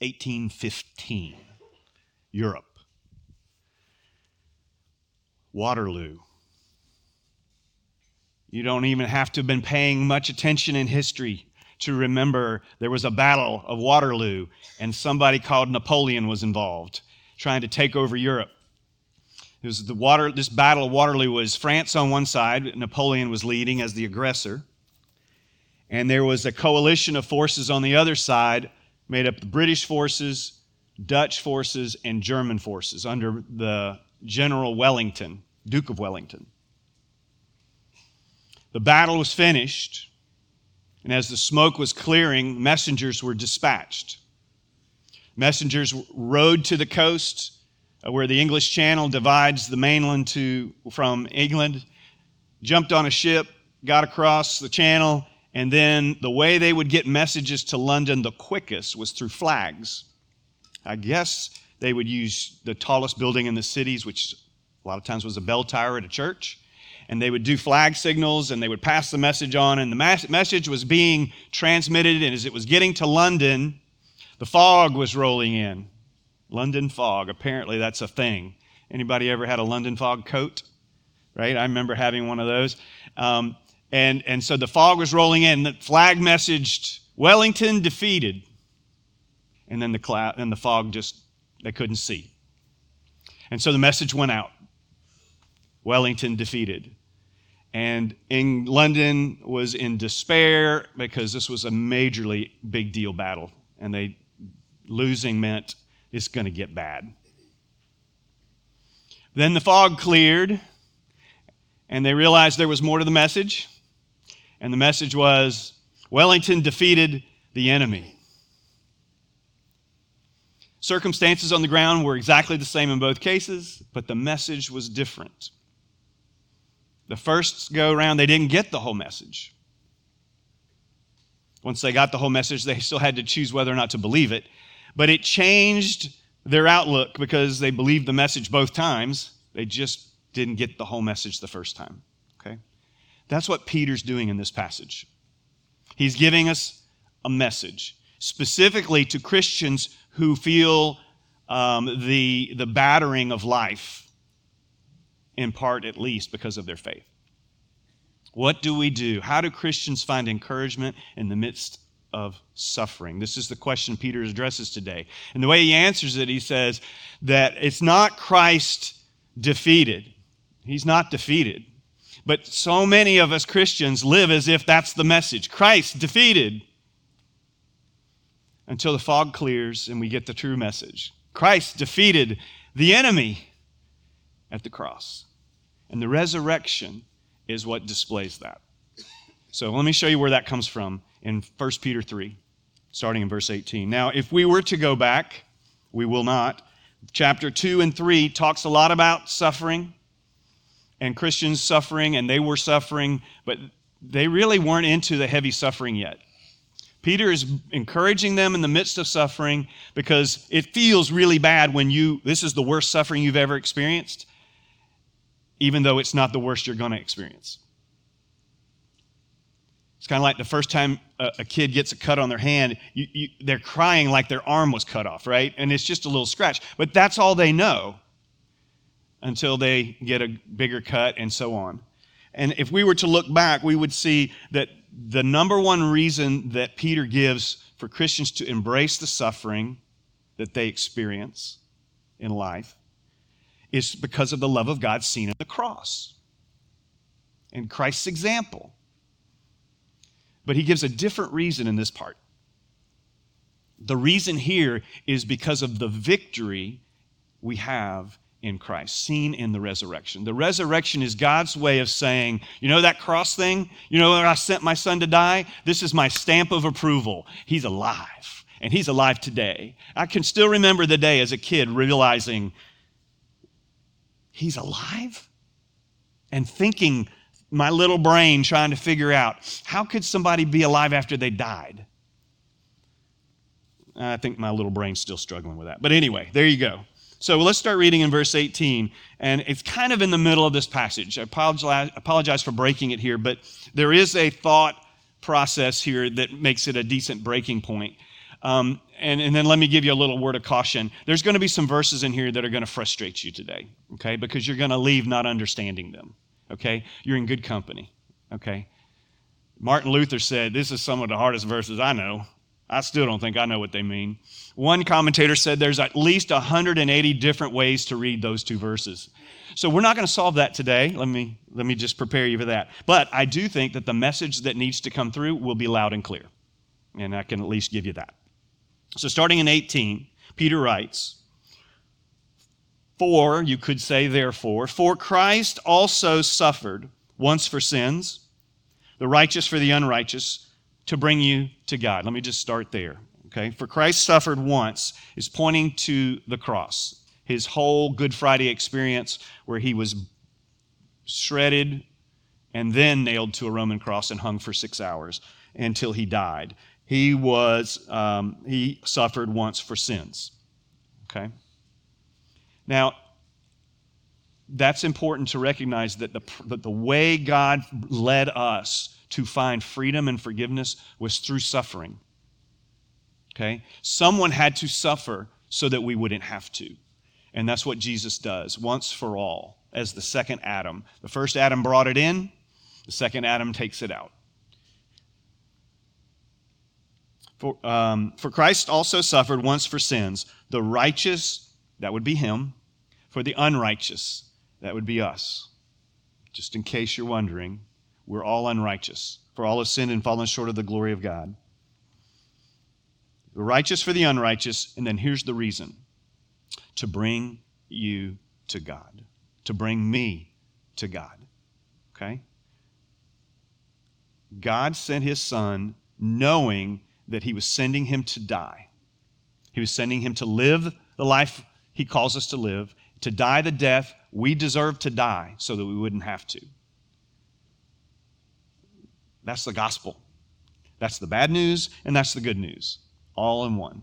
1815, Europe. Waterloo. You don't even have to have been paying much attention in history to remember there was a battle of Waterloo and somebody called Napoleon was involved trying to take over Europe. It was the water, this battle of Waterloo was France on one side, Napoleon was leading as the aggressor. And there was a coalition of forces on the other side made up the British forces, Dutch forces, and German forces under the General Wellington, Duke of Wellington. The battle was finished, and as the smoke was clearing, messengers were dispatched. Messengers rode to the coast uh, where the English Channel divides the mainland to, from England, jumped on a ship, got across the channel, and then the way they would get messages to London the quickest was through flags. I guess they would use the tallest building in the cities, which a lot of times was a bell tower at a church. And they would do flag signals and they would pass the message on. And the mas- message was being transmitted. And as it was getting to London, the fog was rolling in. London fog. Apparently, that's a thing. Anybody ever had a London fog coat? Right? I remember having one of those. Um, and, and so the fog was rolling in. The flag messaged Wellington defeated. And then the cloud and the fog just they couldn't see. And so the message went out. Wellington defeated. And in London was in despair because this was a majorly big deal battle. And they losing meant it's going to get bad. Then the fog cleared, and they realized there was more to the message. And the message was Wellington defeated the enemy. Circumstances on the ground were exactly the same in both cases, but the message was different. The first go around, they didn't get the whole message. Once they got the whole message, they still had to choose whether or not to believe it. But it changed their outlook because they believed the message both times. They just didn't get the whole message the first time. That's what Peter's doing in this passage. He's giving us a message, specifically to Christians who feel um, the, the battering of life, in part at least because of their faith. What do we do? How do Christians find encouragement in the midst of suffering? This is the question Peter addresses today. And the way he answers it, he says that it's not Christ defeated. He's not defeated. But so many of us Christians live as if that's the message Christ defeated until the fog clears and we get the true message. Christ defeated the enemy at the cross. And the resurrection is what displays that. So let me show you where that comes from in 1 Peter 3, starting in verse 18. Now, if we were to go back, we will not. Chapter 2 and 3 talks a lot about suffering and Christians suffering, and they were suffering, but they really weren't into the heavy suffering yet. Peter is encouraging them in the midst of suffering because it feels really bad when you, this is the worst suffering you've ever experienced, even though it's not the worst you're going to experience. It's kind of like the first time a, kid gets a cut on their hand, you, you, they're crying like their arm was cut off, right? And it's just a little scratch. But that's all they know until they get a bigger cut and so on. And if we were to look back, we would see that the number one reason that Peter gives for Christians to embrace the suffering that they experience in life is because of the love of God seen in the cross and Christ's example. But he gives a different reason in this part. The reason here is because of the victory we have in Christ, seen in the resurrection. The resurrection is God's way of saying, you know that cross thing? You know where I sent my son to die? This is my stamp of approval. He's alive, and he's alive today. I can still remember the day as a kid realizing he's alive and thinking my little brain trying to figure out how could somebody be alive after they died? I think my little brain's still struggling with that. But anyway, there you go. So let's start reading in verse 18. And it's kind of in the middle of this passage. I apologize, for breaking it here, but there is a thought process here that makes it a decent breaking point. Um, and, and then let me give you a little word of caution. There's going to be some verses in here that are going to frustrate you today, okay? Because you're going to leave not understanding them, okay? You're in good company, okay? Martin Luther said, This is some of the hardest verses I know. I still don't think I know what they mean. One commentator said there's at least 180 different ways to read those two verses. So we're not going to solve that today. Let me, let me just prepare you for that. But I do think that the message that needs to come through will be loud and clear. And I can at least give you that. So starting in 18, Peter writes, For, you could say therefore, for Christ also suffered once for sins, the righteous for the unrighteous to bring you to God. Let me just start there. Okay? For Christ suffered once is pointing to the cross, his whole Good Friday experience where he was shredded and then nailed to a Roman cross and hung for six hours until he died. He was um, he suffered once for sins. Okay. Now, that's important to recognize that the, that the way God led us to find freedom and forgiveness was through suffering. Okay? Someone had to suffer so that we wouldn't have to. And that's what Jesus does once for all as the second Adam. The first Adam brought it in, the second Adam takes it out. For, um, for Christ also suffered once for sins, the righteous, that would be him, for the unrighteous, that would be us. Just in case you're wondering, we're all unrighteous, for all have sinned and fallen short of the glory of God. Righteous for the unrighteous, and then here's the reason to bring you to God, to bring me to God. Okay? God sent his son knowing that he was sending him to die. He was sending him to live the life he calls us to live, to die the death we deserve to die so that we wouldn't have to. That's the gospel. That's the bad news, and that's the good news, all in one.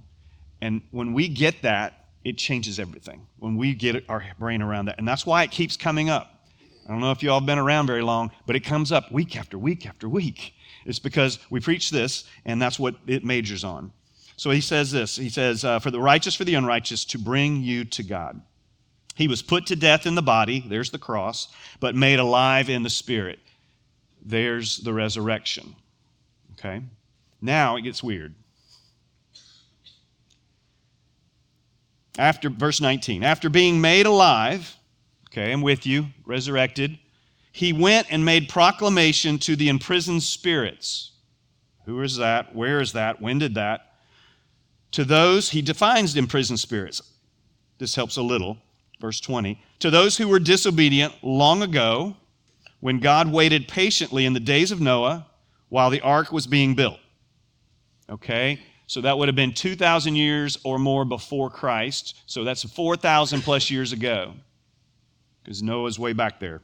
And when we get that, it changes everything. When we get our brain around that. And that's why it keeps coming up. I don't know if you all have been around very long, but it comes up week after week after week. It's because we preach this, and that's what it majors on. So he says this He says, uh, For the righteous, for the unrighteous, to bring you to God. He was put to death in the body, there's the cross, but made alive in the spirit there's the resurrection. Okay? Now it gets weird. After verse 19, after being made alive, okay, I'm with you, resurrected, he went and made proclamation to the imprisoned spirits. Who is that? Where is that? When did that? To those, he defines imprisoned spirits. This helps a little. Verse 20. To those who were disobedient long ago, when God waited patiently in the days of Noah while the ark was being built. Okay? So that would have been 2,000 years or more before Christ. So that's 4,000 plus years ago because Noah's way back there.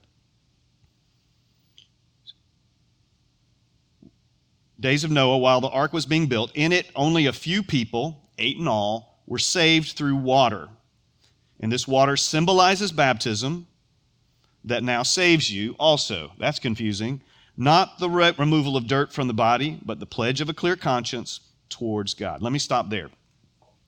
Days of Noah, while the ark was being built, in it only a few people, eight in all, were saved through water. And this water symbolizes baptism that now saves you also. That's confusing. Not the re- removal of dirt from the body, but the pledge of a clear conscience towards God. Let me stop there.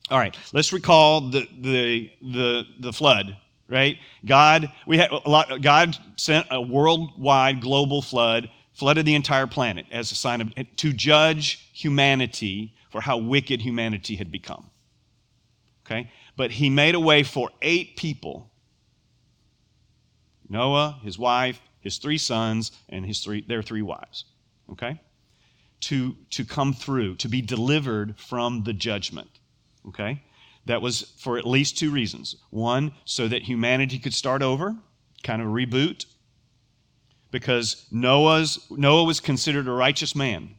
All right, let's recall the, the, the, the flood, right? God, we had a lot, God sent a worldwide global flood, flooded the entire planet as a sign of, to judge humanity for how wicked humanity had become. Okay? But he made a way for eight people Noah, his wife, his three sons, and his three, their three wives. Okay? To, to come through, to be delivered from the judgment. Okay? That was for at least two reasons. One, so that humanity could start over, kind of reboot, because Noah's, Noah was considered a righteous man.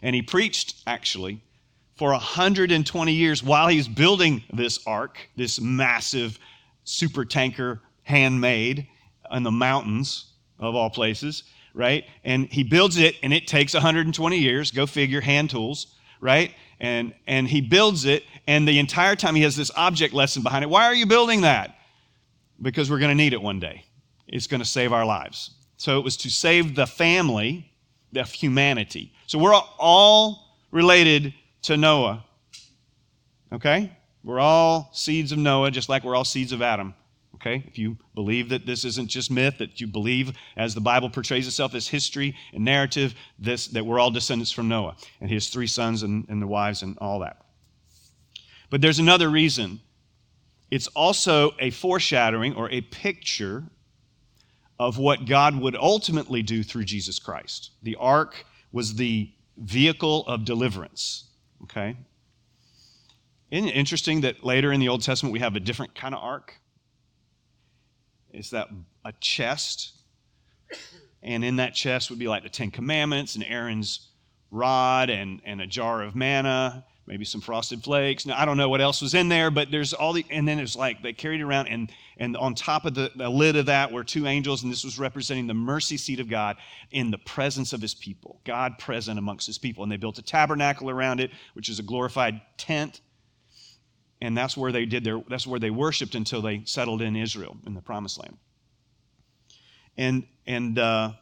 And he preached, actually, for 120 years while he was building this ark, this massive super tanker handmade in the mountains of all places, right? And he builds it, and it takes 120 years. Go figure, hand tools, right? And and he builds it, and the entire time he has this object lesson behind it. Why are you building that? Because we're going to need it one day. It's going to save our lives. So it was to save the family of humanity. So we're all related to Noah Okay? We're all seeds of Noah, just like we're all seeds of Adam. Okay? If you believe that this isn't just myth, that you believe, as the Bible portrays itself as history and narrative, this, that we're all descendants from Noah and his three sons and, and the wives and all that. But there's another reason. It's also a foreshadowing or a picture of what God would ultimately do through Jesus Christ. The ark was the vehicle of deliverance. Okay? Isn't it interesting that later in the Old Testament we have a different kind of ark? It's that a chest, and in that chest would be like the Ten Commandments and Aaron's rod and, and a jar of manna maybe some frosted flakes. Now, I don't know what else was in there, but there's all the, and then it's like they carried it around, and, and on top of the, the lid of that were two angels, and this was representing the mercy seat of God in the presence of his people, God present amongst his people. And they built a tabernacle around it, which is a glorified tent. And that's where they did their, that's where they worshiped until they settled in Israel in the promised land. And, and, uh,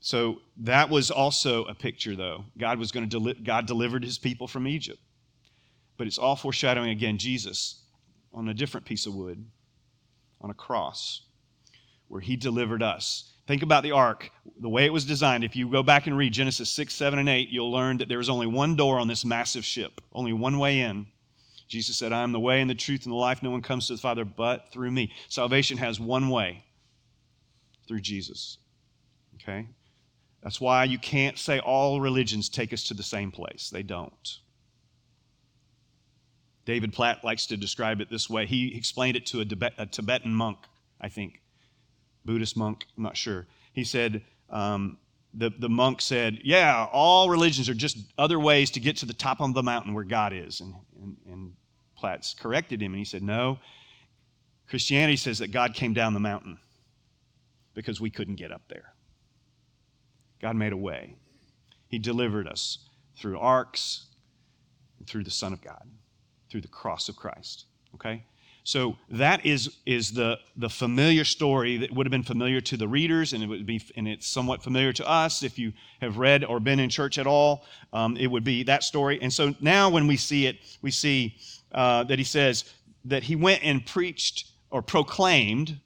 so that was also a picture, though. God was going to deli- God delivered His people from Egypt. But it's all foreshadowing again Jesus on a different piece of wood, on a cross, where he delivered us. Think about the ark, the way it was designed. If you go back and read Genesis 6, 7, and 8, you'll learn that there was only one door on this massive ship, only one way in. Jesus said, I am the way and the truth and the life. No one comes to the Father but through me. Salvation has one way through Jesus. Okay? That's why you can't say all religions take us to the same place. They don't. David Platt likes to describe it this way. He explained it to a, Tibet, a Tibetan monk, I think, Buddhist monk, I'm not sure. He said, um, the, the monk said, Yeah, all religions are just other ways to get to the top of the mountain where God is. And, and, and Platt corrected him, and he said, No, Christianity says that God came down the mountain because we couldn't get up there. God made a way. He delivered us through arks, and through the Son of God through the cross of Christ. Okay? So that is, is the, the familiar story that would have been familiar to the readers, and it would be, and it's somewhat familiar to us if you have read or been in church at all. Um, it would be that story. And so now when we see it, we see uh, that he says that he went and preached or proclaimed.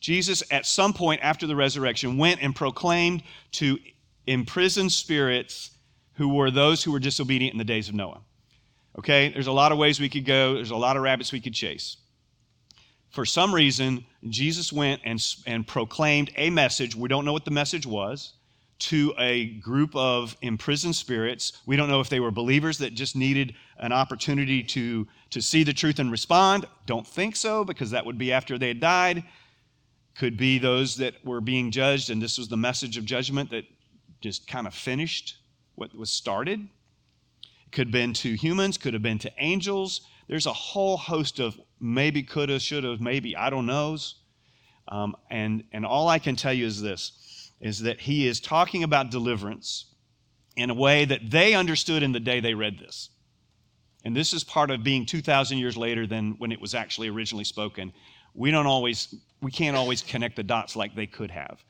Jesus, at some point after the resurrection, went and proclaimed to imprisoned spirits who were those who were disobedient in the days of Noah. Okay, there's a lot of ways we could go, there's a lot of rabbits we could chase. For some reason, Jesus went and, and proclaimed a message. We don't know what the message was to a group of imprisoned spirits. We don't know if they were believers that just needed an opportunity to, to see the truth and respond. Don't think so, because that would be after they had died. Could be those that were being judged, and this was the message of judgment that just kind of finished what was started. Could have been to humans, could have been to angels. There's a whole host of maybe, coulda, shoulda, maybe, I don't knows. Um, and, and all I can tell you is this is that he is talking about deliverance in a way that they understood in the day they read this. And this is part of being 2,000 years later than when it was actually originally spoken. We don't always, we can't always connect the dots like they could have.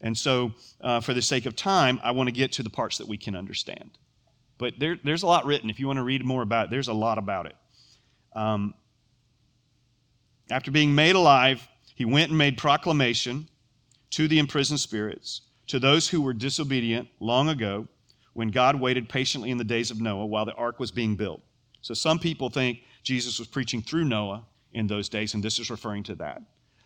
And so, uh, for the sake of time, I want to get to the parts that we can understand. But there, there's a lot written. If you want to read more about it, there's a lot about it. Um, after being made alive, he went and made proclamation to the imprisoned spirits, to those who were disobedient long ago, when God waited patiently in the days of Noah while the ark was being built. So some people think Jesus was preaching through Noah in those days, and this is referring to that.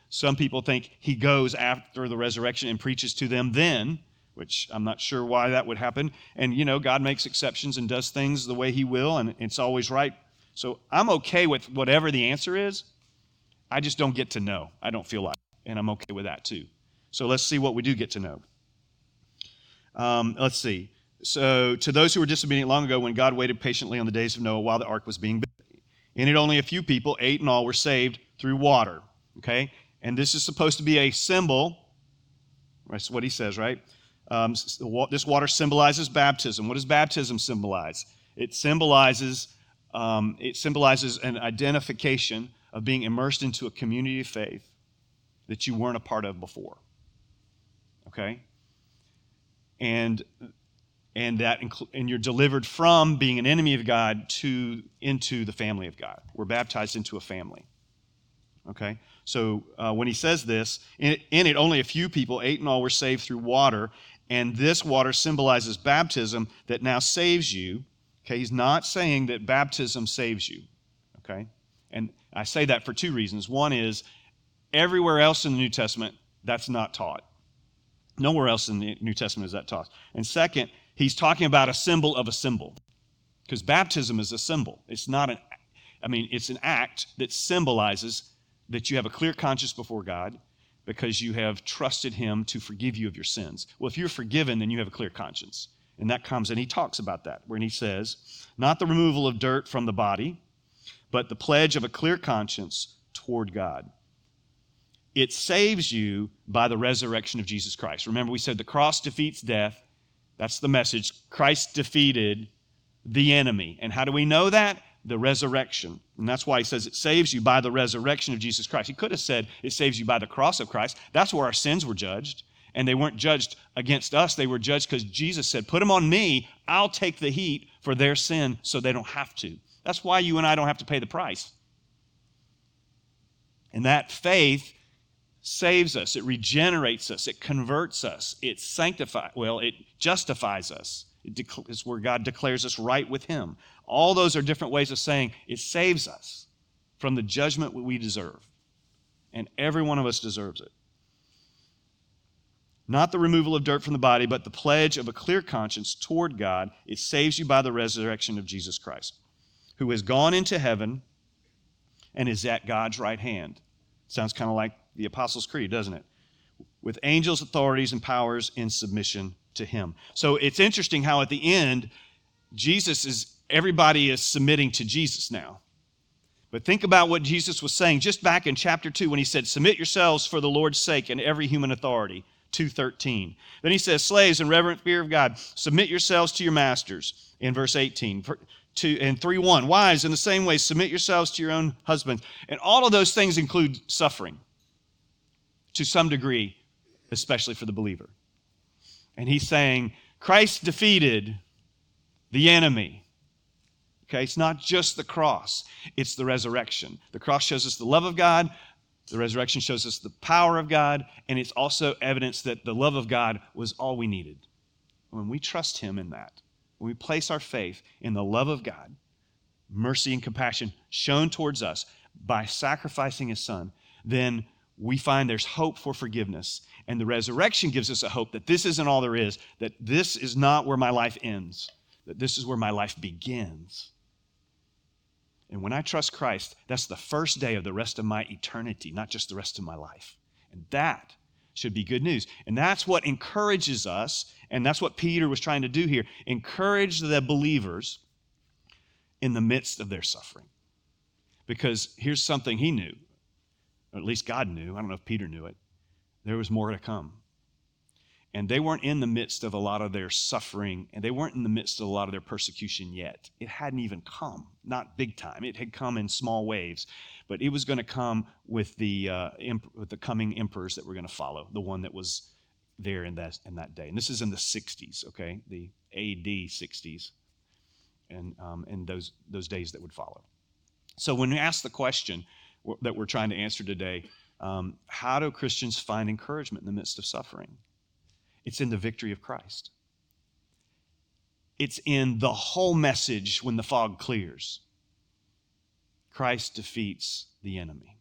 Some people think he goes after the resurrection and preaches to them then, which I'm not sure why that would happen. And, you know, God makes exceptions and does things the way He will, and it's always right. So I'm okay with whatever the answer is. I just don't get to know. I don't feel like, and I'm okay with that too. So let's see what we do get to know. Um, let's see. So, to those who were disobedient long ago, when God waited patiently on the days of Noah while the ark was being built, in it only a few people, eight in all, were saved through water. Okay? And this is supposed to be a symbol. That's what he says, right? Um, this water symbolizes baptism. What does baptism symbolize? It symbolizes um, it symbolizes an identification of being immersed into a community of faith that you weren't a part of before. Okay? And and that incl- and you're delivered from being an enemy of God to into the family of God. We're baptized into a family. Okay, so uh, when he says this, in it, in it, only a few people, eight in all, were saved through water, and this water symbolizes baptism that now saves you. Okay, he's not saying that baptism saves you. Okay, and I say that for two reasons. One is everywhere else in the New Testament that's not taught. Nowhere else in the New Testament is that taught. And second, he's talking about a symbol of a symbol. Because baptism is a symbol. It's not an I mean, it's an act that symbolizes that you have a clear conscience before God because you have trusted him to forgive you of your sins. Well, if you're forgiven, then you have a clear conscience. And that comes, and he talks about that, when he says, not the removal of dirt from the body, but the pledge of a clear conscience toward God. It saves you by the resurrection of Jesus Christ. Remember, we said the cross defeats death. That's the message. Christ defeated the enemy. And how do we know that? The resurrection. And that's why he says it saves you by the resurrection of Jesus Christ. He could have said it saves you by the cross of Christ. That's where our sins were judged. And they weren't judged against us, they were judged because Jesus said, Put them on me. I'll take the heat for their sin so they don't have to. That's why you and I don't have to pay the price. And that faith saves us, it regenerates us, it converts us, it sanctifies, well, it justifies us. It dec- is where God declares us right with Him. All those are different ways of saying it saves us from the judgment we deserve. And every one of us deserves it. Not the removal of dirt from the body, but the pledge of a clear conscience toward God. It saves you by the resurrection of Jesus Christ, who has gone into heaven and is at God's right hand. Sounds kind of like the Apostles' Creed, doesn't it? With angels, authorities, and powers in submission to him. So it's interesting how at the end, Jesus is, everybody is submitting to Jesus now. But think about what Jesus was saying just back in chapter 2 when he said, Submit yourselves for the Lord's sake and every human authority. 2:13. Then he says, Slaves in reverent fear of God, submit yourselves to your masters in verse 18. Two, and 3 1. Wives, in the same way, submit yourselves to your own husbands. And all of those things include suffering to some degree, especially for the believer. And he's saying, Christ defeated the enemy. Okay, it's not just the cross, it's the resurrection. The cross shows us the love of God, the resurrection shows us the power of God, and it's also evidence that the love of God was all we needed. When we trust Him in that, when we place our faith in the love of God, mercy and compassion shown towards us by sacrificing His Son, then we find there's hope for forgiveness. And the resurrection gives us a hope that this isn't all there is, that this is not where my life ends, that this is where my life begins. And when I trust Christ, that's the first day of the rest of my eternity, not just the rest of my life. And that should be good news. And that's what encourages us, and that's what Peter was trying to do here encourage the believers in the midst of their suffering. Because here's something he knew or at least God knew. I don't know if Peter knew it. There was more to come. And they weren't in the midst of a lot of their suffering, and they weren't in the midst of a lot of their persecution yet. It hadn't even come, not big time. It had come in small waves, but it was going to come with the, uh, imp- with the coming emperors that were going to follow, the one that was there in that, in that day. And this is in the 60s, okay, the AD 60s, and um, in those, those days that would follow. So when we ask the question, that we're trying to answer today. Um, how do Christians find encouragement in the midst of suffering? It's in the victory of Christ. It's in the whole message when the fog clears. Christ defeats the enemy,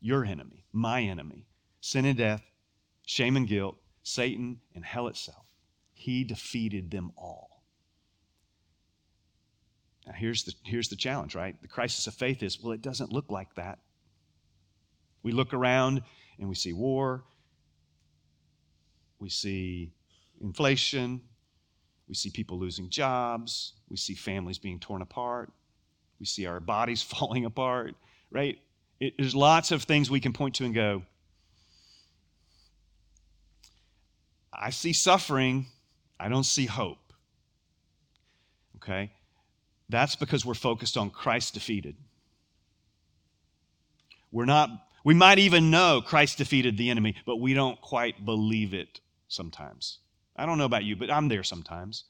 your enemy, my enemy, sin and death, shame and guilt, Satan, and hell itself. He defeated them all. Now, here's the, here's the challenge, right? The crisis of faith is well, it doesn't look like that. We look around and we see war, we see inflation, we see people losing jobs, we see families being torn apart, we see our bodies falling apart, right? It, there's lots of things we can point to and go, I see suffering, I don't see hope. Okay? That's because we're focused on Christ defeated. We're not, we might even know Christ defeated the enemy, but we don't quite believe it sometimes. I don't know about you, but I'm there sometimes.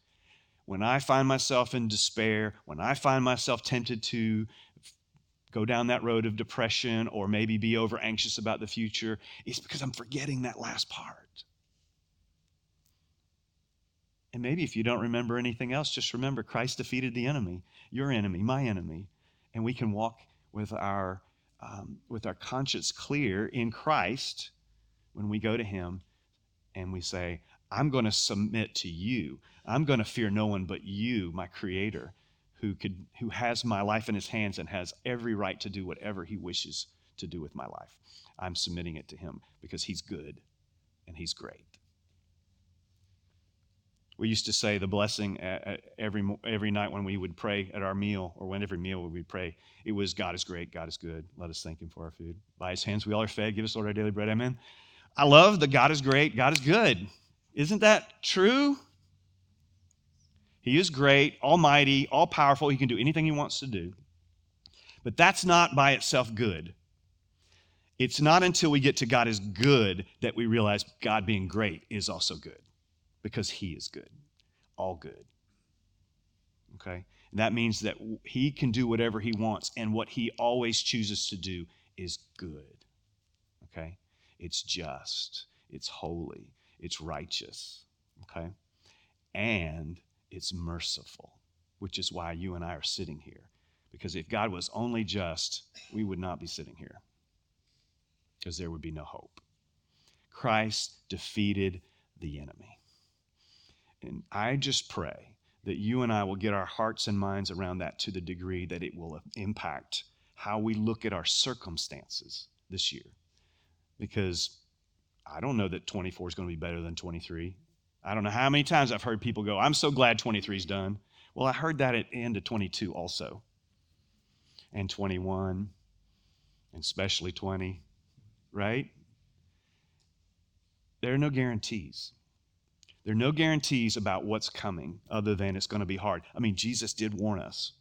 when I find myself in despair, when I find myself tempted to go down that road of depression or maybe be over anxious about the future, it's because I'm forgetting that last part. And maybe if you don't remember anything else, just remember Christ defeated the enemy, your enemy, my enemy, and we can walk with our um, with our conscience clear in Christ when we go to Him and we say, I'm going to submit to you. I'm going to fear no one but you, my Creator, who, could, who has my life in His hands and has every right to do whatever He wishes to do with my life. I'm submitting it to Him because He's good and He's great. We used to say the blessing uh, uh, every, every night when we would pray at our meal, or when every meal we would pray, it was God is great, God is good. Let us thank Him for our food. By His hands we all are fed. Give us, Lord, our daily bread. Amen. I love that God is great, God is good. Isn't that true? He is great, almighty, all powerful. He can do anything He wants to do. But that's not by itself good. It's not until we get to God is good that we realize God being great is also good because He is good, all good. Okay? And that means that He can do whatever He wants, and what He always chooses to do is good. Okay? It's just, it's holy, it's righteous. Okay? And it's merciful, which is why you and I are sitting here. Because if God was only just, we would not be sitting here because there would be no hope. Christ defeated the enemy. And I just pray that you and I will get our hearts and minds around that to the degree that it will impact how we look at our circumstances this year. Because I don't know that 24 is going to be better than 23. I don't know how many times I've heard people go, I'm so glad 23 is done. Well, I heard that at the end of 22 also, and 21, and especially 20, right? There are no guarantees. There are no guarantees about what's coming other than it's going to be hard. I mean, Jesus did warn us.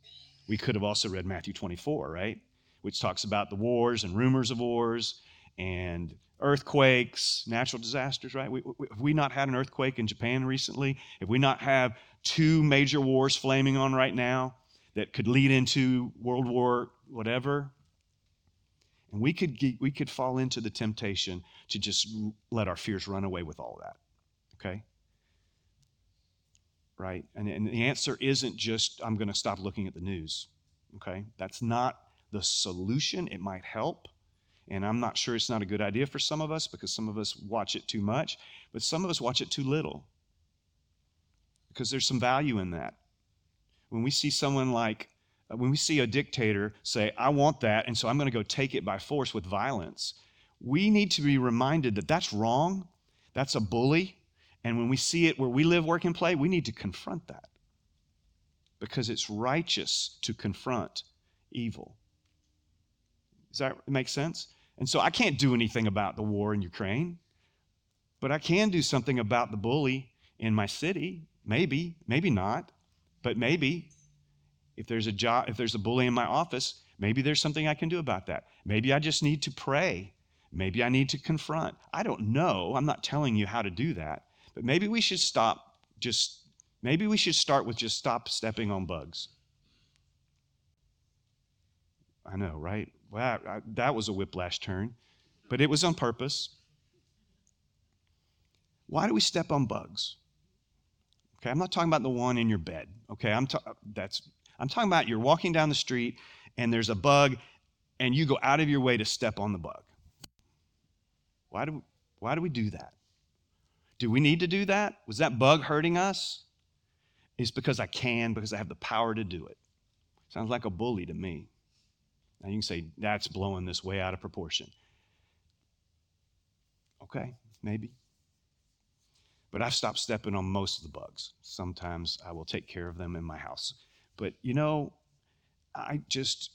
We could have also read Matthew 24, right? Which talks about the wars and rumors of wars and earthquakes, natural disasters, right? We, we, have we not had an earthquake in Japan recently? Have we not have two major wars flaming on right now that could lead into World War whatever? And we could, get, we could fall into the temptation to just let our fears run away with all that, okay? Right? And, and the answer isn't just, I'm going to stop looking at the news, okay? That's not the solution. It might help. And I'm not sure it's not a good idea for some of us because some of us watch it too much, but some of us watch it too little because there's some value in that. When we see someone like, uh, when we see a dictator say, I want that, and so I'm going to go take it by force with violence, we need to be reminded that that's wrong. That's a bully. And when we see it where we live, work, and play, we need to confront that because it's righteous to confront evil. Does that make sense? And so I can't do anything about the war in Ukraine, but I can do something about the bully in my city. Maybe, maybe not, but maybe. If there's a job, if there's a bully in my office, maybe there's something I can do about that. Maybe I just need to pray. Maybe I need to confront. I don't know. I'm not telling you how to do that. But maybe we should stop just, maybe we should start with just stop stepping on bugs. I know, right? Wow, I, that was a whiplash turn, but it was on purpose. Why do we step on bugs? Okay, I'm not talking about the one in your bed. Okay, I'm ta- that's I'm talking about you're walking down the street and there's a bug and you go out of your way to step on the bug. Why do why do we do that? Do we need to do that? Was that bug hurting us? It's because I can, because I have the power to do it. Sounds like a bully to me. Now you can say, that's blowing this way out of proportion. Okay, maybe. But I've stopped stepping on most of the bugs. Sometimes I will take care of them in my house. But you know, I just,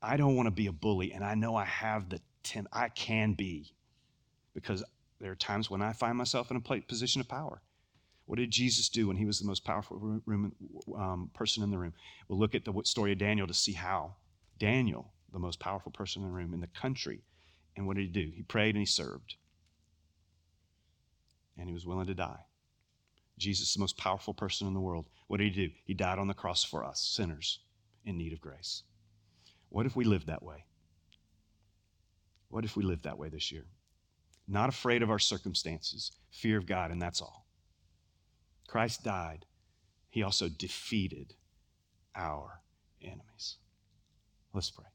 I don't want to be a bully, and I know I have the, ten, I can be because there are times when I find myself in a position of power. What did Jesus do when he was the most powerful room, um, person in the room? We'll look at the story of Daniel to see how. Daniel, the most powerful person in the room, in the country. And what did he do? He prayed and he served. And he was willing to die. Jesus, the most powerful person in the world, what did he do? He died on the cross for us, sinners in need of grace. What if we lived that way? What if we lived that way this year? Not afraid of our circumstances, fear of God, and that's all. Christ died. He also defeated our enemies. Let's pray.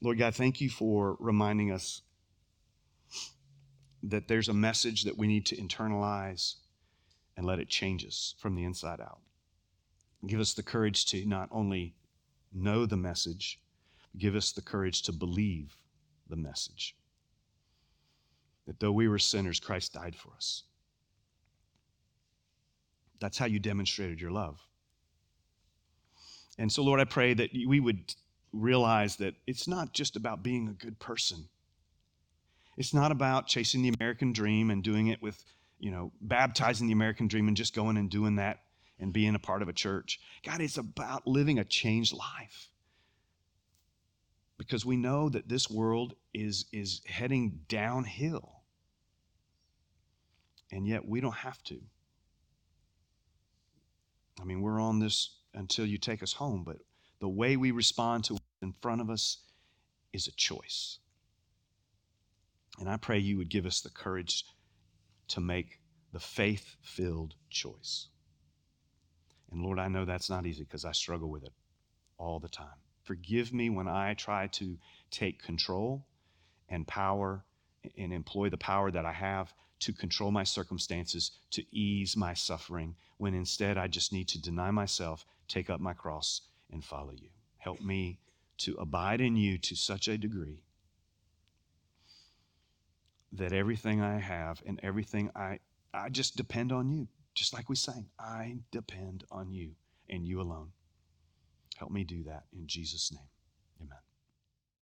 Lord God, thank you for reminding us that there's a message that we need to internalize and let it change us from the inside out. Give us the courage to not only know the message, give us the courage to believe the message. That though we were sinners, Christ died for us. That's how you demonstrated your love. And so, Lord, I pray that we would realize that it's not just about being a good person. It's not about chasing the American dream and doing it with, you know, baptizing the American dream and just going and doing that and being a part of a church. God, it's about living a changed life. Because we know that this world is, is heading downhill. And yet we don't have to. I mean, we're on this until you take us home, but the way we respond to what's in front of us is a choice. And I pray you would give us the courage to make the faith filled choice. And Lord, I know that's not easy because I struggle with it all the time. Forgive me when I try to take control and power and employ the power that I have to control my circumstances, to ease my suffering, when instead I just need to deny myself, take up my cross, and follow you. Help me to abide in you to such a degree that everything I have and everything I, I just depend on you. Just like we sang, I depend on you and you alone. Help me do that in Jesus' name.